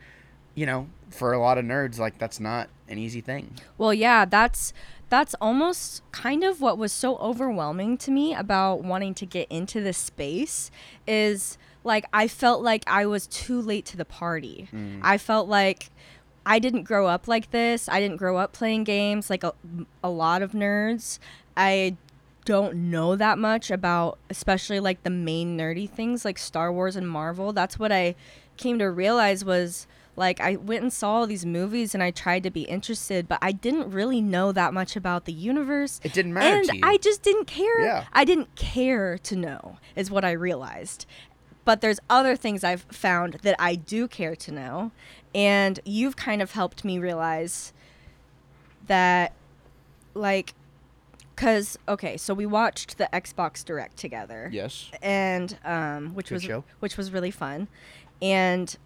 you know for a lot of nerds like that's not an easy thing Well, yeah, that's that's almost kind of what was so overwhelming to me about wanting to get into this space is like I felt like I was too late to the party. Mm. I felt like I didn't grow up like this. I didn't grow up playing games like a, a lot of nerds. I don't know that much about especially like the main nerdy things like Star Wars and Marvel. That's what I came to realize was like I went and saw all these movies and I tried to be interested, but I didn't really know that much about the universe. it didn't matter And to you I just didn't care. Yeah. I didn't care to know, is what I realized. But there's other things I've found that I do care to know. And you've kind of helped me realize that, like, because, okay, so we watched the Xbox Direct together yes and um, which Good was show. which was really fun, and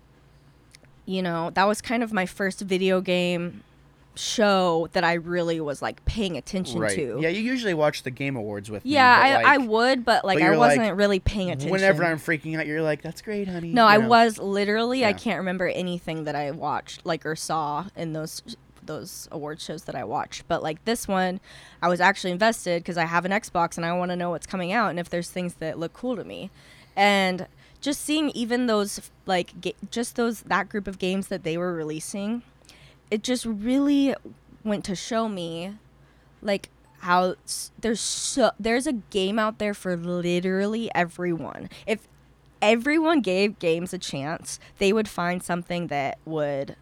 you know that was kind of my first video game show that I really was like paying attention right to. yeah you usually watch the game awards with Yeah, me, I, but, I would, but like but I wasn't like, really paying attention. whenever i'm freaking out you're like that's great honey no, you I know? was literally. I can't remember anything that I watched, like or saw in those those award shows that I watched. But like this one, I was actually invested because I have an Xbox and I want to know what's coming out and if there's things that look cool to me, and just seeing even those like ga- just those that group of games that they were releasing, it just really went to show me like how there's so there's a game out there for literally everyone. If everyone gave games a chance, they would find something that would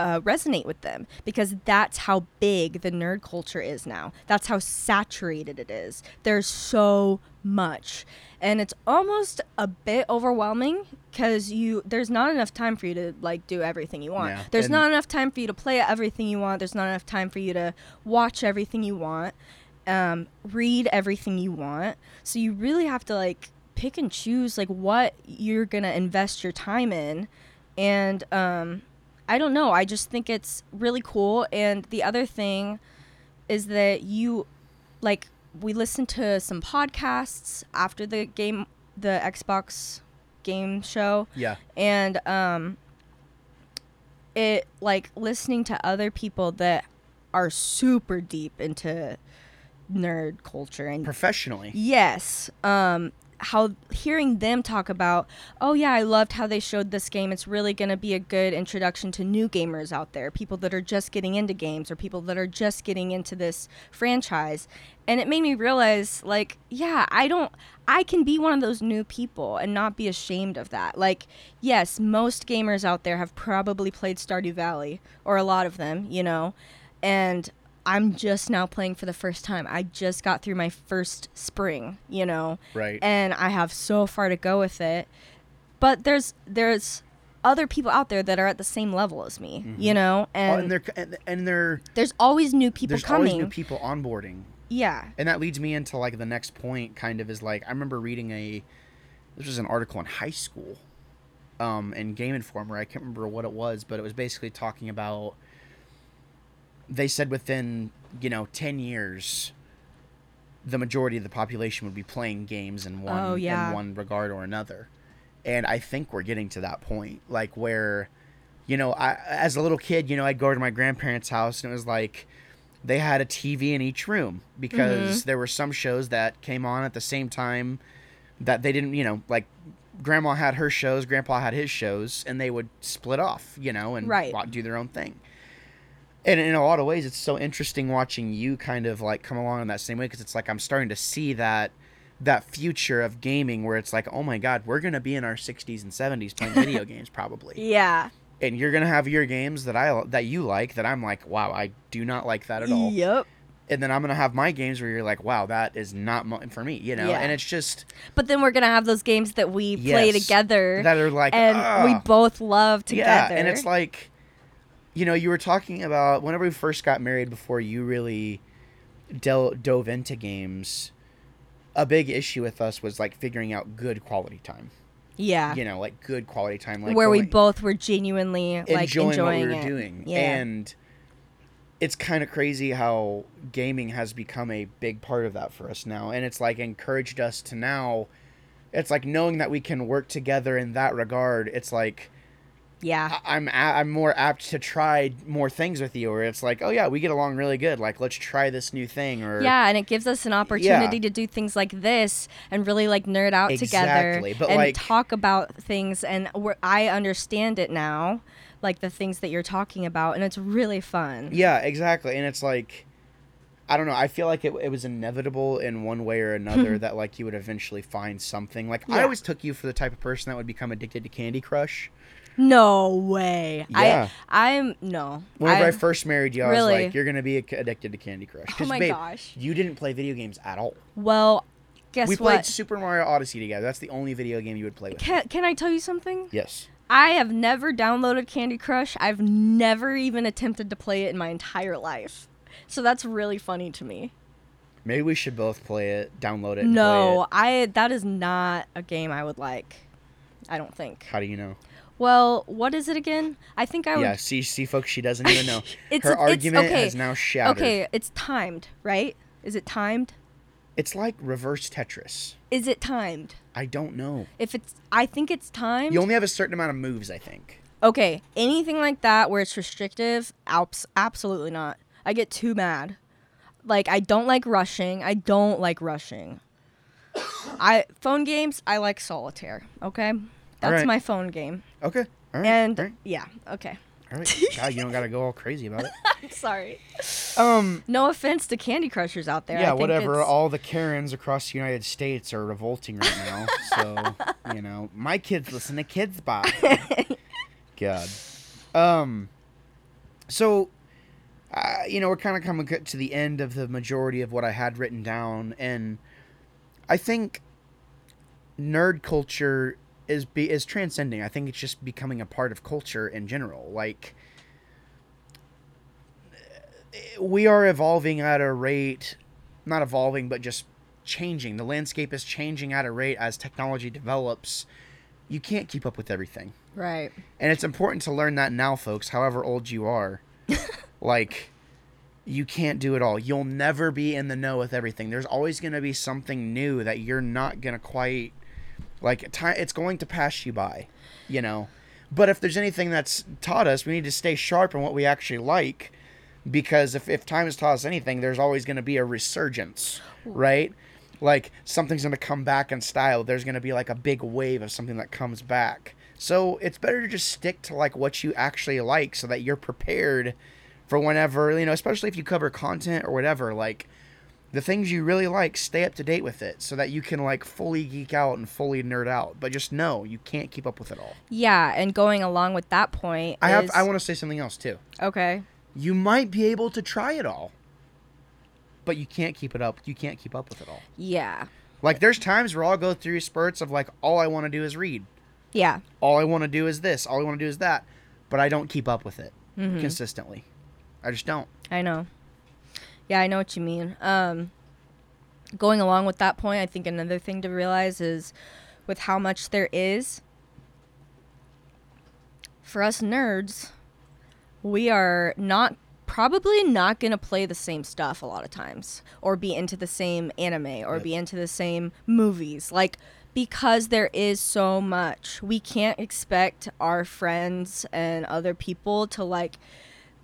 uh, resonate with them because that's how big the nerd culture is now. That's how saturated it is. There's so much, and it's almost a bit overwhelming because you there's not enough time for you to like do everything you want. Yeah, There's and- not enough time for you to play everything you want. There's not enough time for you to watch everything you want, um, read everything you want. So you really have to like pick and choose like what you're gonna invest your time in, and um, I don't know. I just think it's really cool. And the other thing is that you like we listened to some podcasts after the game the Xbox game show yeah and um it like listening to other people that are super deep into nerd culture and professionally Yes. Um how hearing them talk about, oh yeah, I loved how they showed this game. It's really going to be a good introduction to new gamers out there, people that are just getting into games or people that are just getting into this franchise. And it made me realize like, yeah, I don't I can be one of those new people and not be ashamed of that. Like, yes, most gamers out there have probably played Stardew Valley or a lot of them, you know. And I'm just now playing for the first time. I just got through my first spring, you know, right. And I have so far to go with it. But there's there's other people out there that are at the same level as me, you know, Oh, and, and they're and, and they're there's always new people there's coming. There's always new people onboarding. Yeah, and that leads me into like the next point kind of is like i remember reading a this was an article in high school um in game informer. I can't remember what it was but it was basically talking about they said within you know 10 years the majority of the population would be playing games in one Oh, yeah. in one regard or another. And I think we're getting to that point, like where, you know, I as a little kid, you know, I'd go to my grandparents' house and it was like they had a TV in each room because mm-hmm. there were some shows that came on at the same time that they didn't, you know, like grandma had her shows, grandpa had his shows, and they would split off, you know, and Right. do their own thing. And in a lot of ways, it's so interesting watching you kind of like come along in that same way because it's like I'm starting to see that that future of gaming where it's like, oh my god, we're gonna be in our 60s and 70s playing video games probably, Yeah. and you're gonna have your games that I that you like that I'm like, wow, I do not like that at all Yep. and then I'm gonna have my games where you're like, wow, that is not mo- for me, you know. Yeah. And it's just But then we're gonna have those games that we play together, that are like, and we both love together. yeah, and it's like, you know, you were talking about whenever we first got married before you really del- dove into games. A big issue with us was like figuring out good quality time. yeah, You know, like good quality time, like where we both were genuinely like enjoying, enjoying, what we were it. doing. Yeah. And it's kind of crazy how gaming has become a big part of that for us now. And it's like encouraged us to now it's like knowing that we can work together in that regard. It's like yeah, I- I'm a- I'm more apt to try more things with you, or it's like, oh yeah, we get along really good. Like let's try this new thing, or yeah, and it gives us an opportunity to do things like this and really like nerd out Exactly, together but, and like- talk about things. And I understand it now, like the things that you're talking about, and it's really fun. Yeah, exactly. And it's like, I don't know. I feel like it, it was inevitable in one way or another that like you would eventually find something. Like I always took you for the type of person that would become addicted to Candy Crush. No way. Yeah. I I'm no. Whenever I, I- first married you, I Really? was like, you're gonna be addicted to Candy Crush. Oh my babe, gosh. You didn't play video games at all. Well, guess we played what? Super Mario Odyssey together. That's the only video game you would play with. Can, can I tell you something? Yes. I have never downloaded Candy Crush. I've never even attempted to play it in my entire life. So that's really funny to me. Maybe we should both play it, download it. And No, Play I that is not a game I would like. I don't think. How do you know? Well, what is it again? I think I would Yeah. See, see, folks, she doesn't even know. It's- Her it's- argument okay. has now shattered. Okay, it's timed, right? Is it timed? It's like reverse Tetris. Is it timed? I don't know. If it's I think it's timed. You only have a certain amount of moves, I think. Okay, anything like that where it's restrictive, abs- absolutely not. I get too mad. Like I don't like rushing. I don't like rushing. I phone games, I like solitaire, okay? That's Alright. my phone game. Okay. All right. And all right. yeah, okay. All right. God, you don't gotta go all crazy about it. I'm sorry. Um. No offense to Candy Crushers out there. I Yeah. Whatever. it's- All the Karens across the United States are revolting right now. so you know, my kids listen to Kidz Bop. God. Um. So, uh, you know, we're kind of coming to the end of the majority of what I had written down, and I think nerd culture is be is transcending. I think it's just becoming a part of culture in general. Like we are evolving at a rate, not evolving, but just changing. The landscape is changing at a rate as technology develops. You can't keep up with everything. Right. And it's important to learn that now, folks, however old you are. like, you can't do it all. You'll never be in the know with everything. There's always going to be something new that you're not going to quite. Like, ti it's going to pass you by, you know? But if there's anything that's taught us, we need to stay sharp on what we actually like. Because if, if time has taught us anything, there's always going to be a resurgence, right? Like, something's going to come back in style. There's going to be like a big wave of something that comes back. So it's better to just stick to like what you actually like so that you're prepared for whenever, you know, especially if you cover content or whatever, like the things you really like, stay up to date with it so that you can like fully geek out and fully nerd out. But just know you can't keep up with it all. Yeah, and going along with that point I have I want to say something else too. Okay. You might be able to try it all. But you can't keep it up. You can't keep up with it all. Yeah. Like there's times where I'll go through spurts of like all I want to do is read. Yeah. all I want to do is this, all I want to do is that, but I don't keep up with it Mm-hmm. consistently. I just don't. I know. Yeah, I know what you mean. Um, going along with that point, I think another thing to realize is with how much there is for us nerds, we are not probably not going to play the same stuff a lot of times or be into the same anime or Yep. be into the same movies. Like, because there is so much, we can't expect our friends and other people to like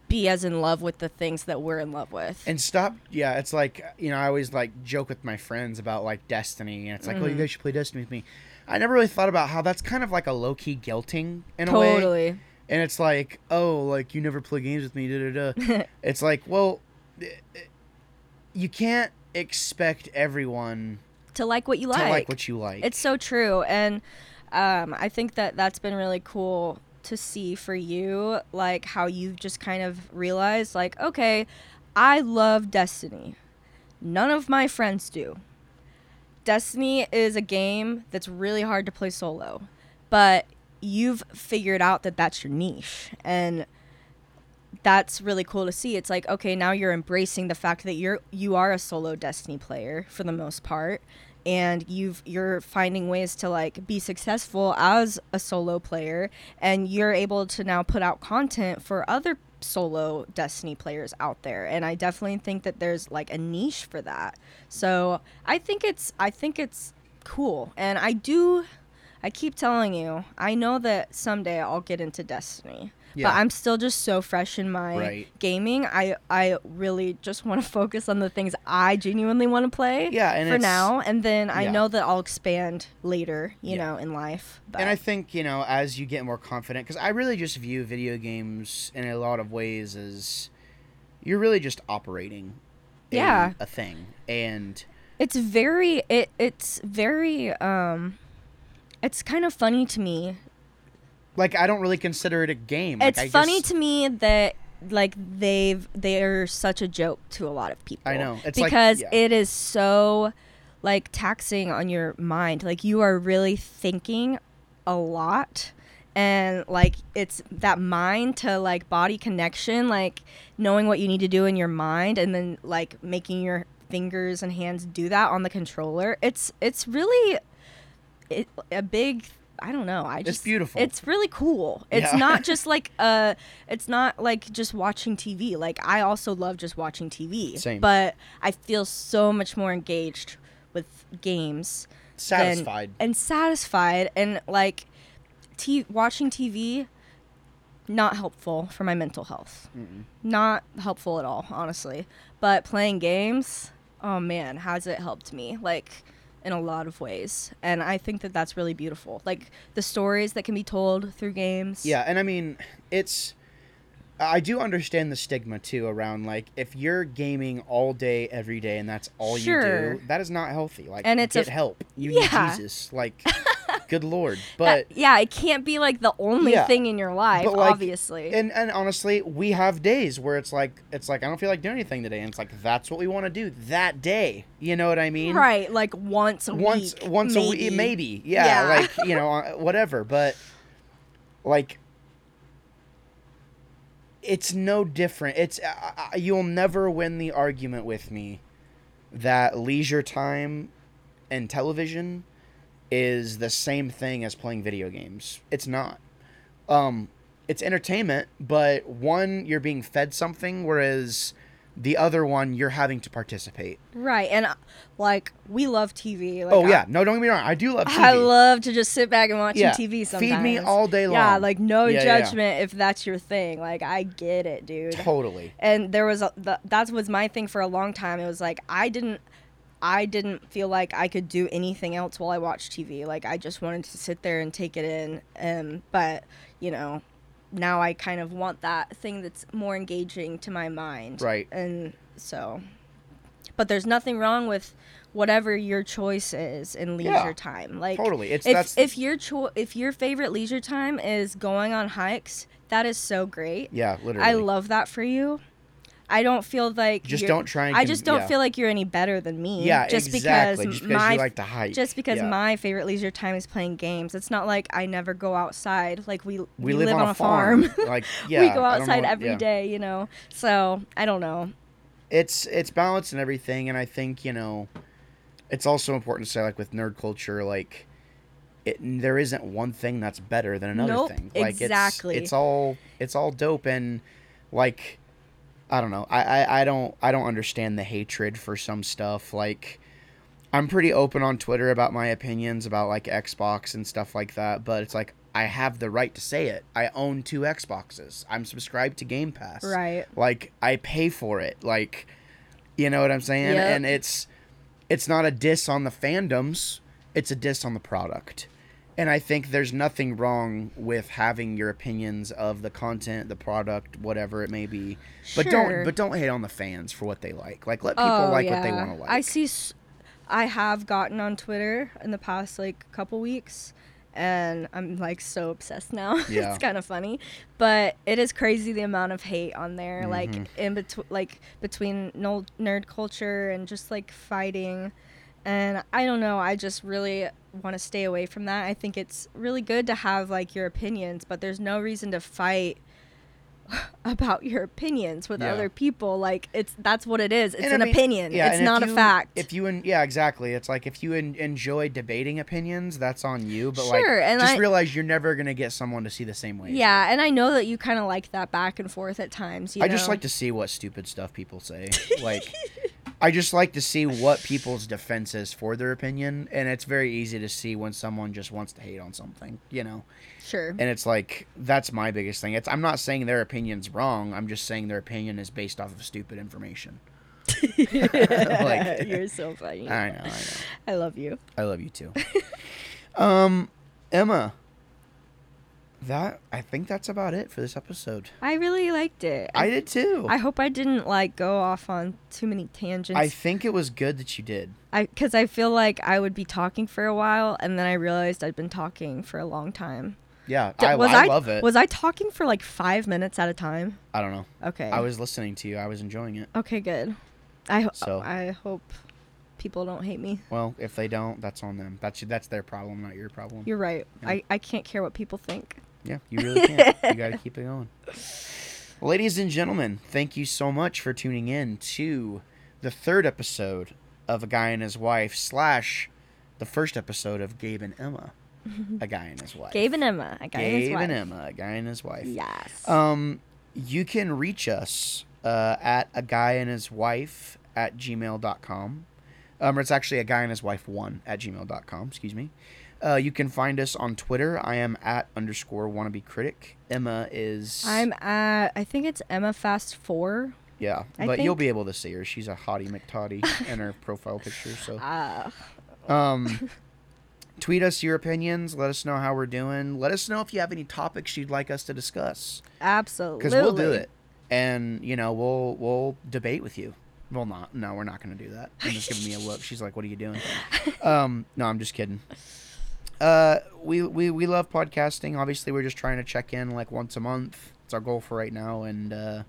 be as in love with the things that we're in love with. And stop. Yeah, it's like you know, I always like joke with my friends about like Destiny, and it's like, oh, you Mhm. guys should play Destiny with me. I never really thought about how that's kind of like a low key guilting in a way. totally. And it's like, oh, like you never play games with me. Da da da. it's like, well, eh, eh, you can't expect everyone to like what you like. to like what you like. It's so true, and um, I think that that's been really cool to see for you, like how you've just kind of realized, like, okay, I love Destiny. None of my friends do. Destiny is a game that's really hard to play solo, but you've figured out that that's your niche, and that's really cool to see. It's like, okay, now you're embracing the fact that you're you are a solo Destiny player for the most part and you've you're finding ways to like be successful as a solo player and you're able to now put out content for other solo Destiny players out there and I definitely think that there's like a niche for that. So, I think it's I think it's cool and I do I keep telling you, I know that someday I'll get into Destiny. Yeah. But I'm still just so fresh in my Right. gaming. I I really just want to focus on the things I genuinely want to play Yeah, for now, and then I yeah. know that I'll expand later, you know, in life. But and I think you know, as you get more confident, because I really just view video games in a lot of ways as you're really just operating. Yeah. a thing, and it's very it it's very um it's kind of funny to me. Like I don't really consider it a game. Like, it's I funny just- to me that like they've they're such a joke to a lot of people. I know. It's like- because yeah. it is so like taxing on your mind. Like you are really thinking a lot and like it's that mind to like body connection, like knowing what you need to do in your mind and then like making your fingers and hands do that on the controller. It's it's really it, a big I don't know. I just beautiful. It's really cool. It's Yeah. not just like uh it's not like just watching TV. Like I also love just watching TV. Same. But I feel so much more engaged with games than- satisfied. and satisfied and like t- watching TV not helpful for my mental health. Mm-mm. Not helpful at all, honestly. But playing games, oh man, has it helped me like in a lot of ways. And I think that that's really beautiful. Like the stories that can be told through games. Yeah, and I mean, it's. I do understand the stigma too around like if you're gaming all day every day and that's all Sure. you do, that is not healthy. Like, And it's a get f- help. You Yeah. need Jesus. Like, good lord. That- But yeah, it can't be like the only Yeah. thing in your life, like, obviously. and and honestly, we have days where it's like it's like I don't feel like doing anything today, and it's like that's what we want to do that day. You know what I mean? right, like once a once week. once a week maybe. maybe yeah, Yeah. like you know uh, whatever but like it's no different it's uh, uh, you'll never win the argument with me that leisure time and television is the same thing as playing video games it's not um it's entertainment but one you're being fed something whereas the other one you're having to participate Right, and uh, like we love TV. Like, oh I- yeah no don't get me wrong i do love TV. I love to just sit back and watch Yeah, TV sometimes. feed me all day long. Yeah, like no Yeah, yeah, yeah. judgment if that's your thing. Like I get it, dude. Totally. And there was a the, that was my thing for a long time. It was like I didn't I didn't feel like I could do anything else while I watched TV. Like I just wanted to sit there and take it in. Um, but you know, now I kind of want that thing that's more engaging to my mind. Right. And so, but there's nothing wrong with whatever your choice is in leisure Yeah, time. Like totally. It's- if that's- if your cho- if your favorite leisure time is going on hikes, that is so great. Yeah, literally. I love that for you. I don't feel like Just don't try and I just don't yeah. feel like you're any better than me. Yeah, just exactly. because Just because my you like to hike. just because Yeah. my favorite leisure time is playing games. It's not like I never go outside. Like we we, live, on, a farm. like yeah, we go I don't know outside what- every day, yeah. you know. So I don't know. It's it's balance and everything, and I think you know, it's also important to say like with nerd culture, like. It, there isn't one thing that's better than another Nope, thing. Like exactly. it's it's all it's all dope and like I don't know. I, I, I don't I don't understand the hatred for some stuff. Like I'm pretty open on Twitter about my opinions about like Xbox and stuff like that, but it's like I have the right to say it. I own two Xboxes. I'm subscribed to Game Pass. Right. Like I pay for it. Like you know what I'm saying? Yep. And it's it's not a diss on the fandoms, it's a diss on the product. And I think there's nothing wrong with having your opinions of the content, the product, whatever it may be. Sure. But don't but don't hate on the fans for what they like. Like let people like what they want to like. Oh, I see. I have gotten on Twitter in the past like couple weeks, and I'm like so obsessed now. Yeah. it's kind of funny, but it is crazy the amount of hate on there. Mhm. Like in between, like between nerd culture and just like fighting. And I don't know. I just really want to stay away from that. I think it's really good to have like your opinions, but there's no reason to fight about your opinions with Yeah. other people. Like it's that's what it is. It's And I an mean- opinion. yeah, it's not a fact. If you and yeah, exactly. It's like if you en- enjoy debating opinions, that's on you. But like, Sure, and just I- realize you're never gonna get someone to see the same way. yeah, and I know that you kind of like that back and forth at times. You I just like to see what stupid stuff people say. like, I just like to see what people's defense is for their opinion, and it's very easy to see when someone just wants to hate on something, you know. sure. And it's like that's my biggest thing. It's I'm not saying their opinion's wrong. I'm just saying their opinion is based off of stupid information. like- You're so funny. I know, I know. I love you. I love you too. um, Emma. That I think that's about it for this episode. I really liked it. I did too. I hope I didn't like go off on too many tangents. I think it was good that you did. I because I feel like I would be talking for a while, and then I realized I'd been talking for a long time. Yeah, D- I, was I love it. Was I talking for like five minutes at a time? I don't know. Okay. I was listening to you. I was enjoying it. Okay, good. I ho- So- I hope people don't hate me. Well, if they don't, that's on them. That's that's their problem, not your problem. You're right. Yeah. I, I can't care what people think. Yeah, you really can't. you got to keep it going. Ladies and gentlemen, thank you so much for tuning in to the third episode of A Guy and His Wife slash the first episode of Gabe and Emma, A Guy and His Wife. Gabe and Emma, a guy and his wife. Gabe and Emma, A Guy and His Wife. Yes. Um, you can reach us uh, at a guy and his wife at gmail.com. Um, or it's actually a guy and his wife one at gmail.com. Excuse me. Uh, you can find us on Twitter. I am at underscore wannabe critic. Emma is. I'm at I think it's Emma Fast Four. Yeah, I but you'll be able to see her. She's a hottie McToddy in her profile picture. So, Uh, um, tweet us your opinions. Let us know how we're doing. Let us know if you have any topics you'd like us to discuss. absolutely. because we'll do it, and you know we'll we'll debate with you. Well, not no, we're not going to do that. I'm just giving me a look. She's like, "What are you doing?" Um, no, I'm just kidding. Uh, we we we love podcasting. Obviously, we're just trying to check in like once a month. It's our goal for right now, and uh,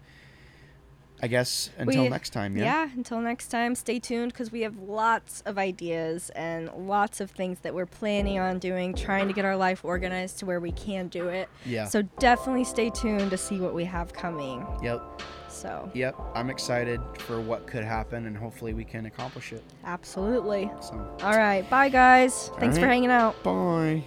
I guess until We- next time. Yeah. Yeah, until next time, stay tuned because we have lots of ideas and lots of things that we're planning on doing, trying to get our life organized to where we can do it. Yeah. So definitely stay tuned to see what we have coming. Yep. So, yep, I'm excited for what could happen and hopefully we can accomplish it. Absolutely. So. All right. Bye, guys. Thanks right. for hanging out. Bye.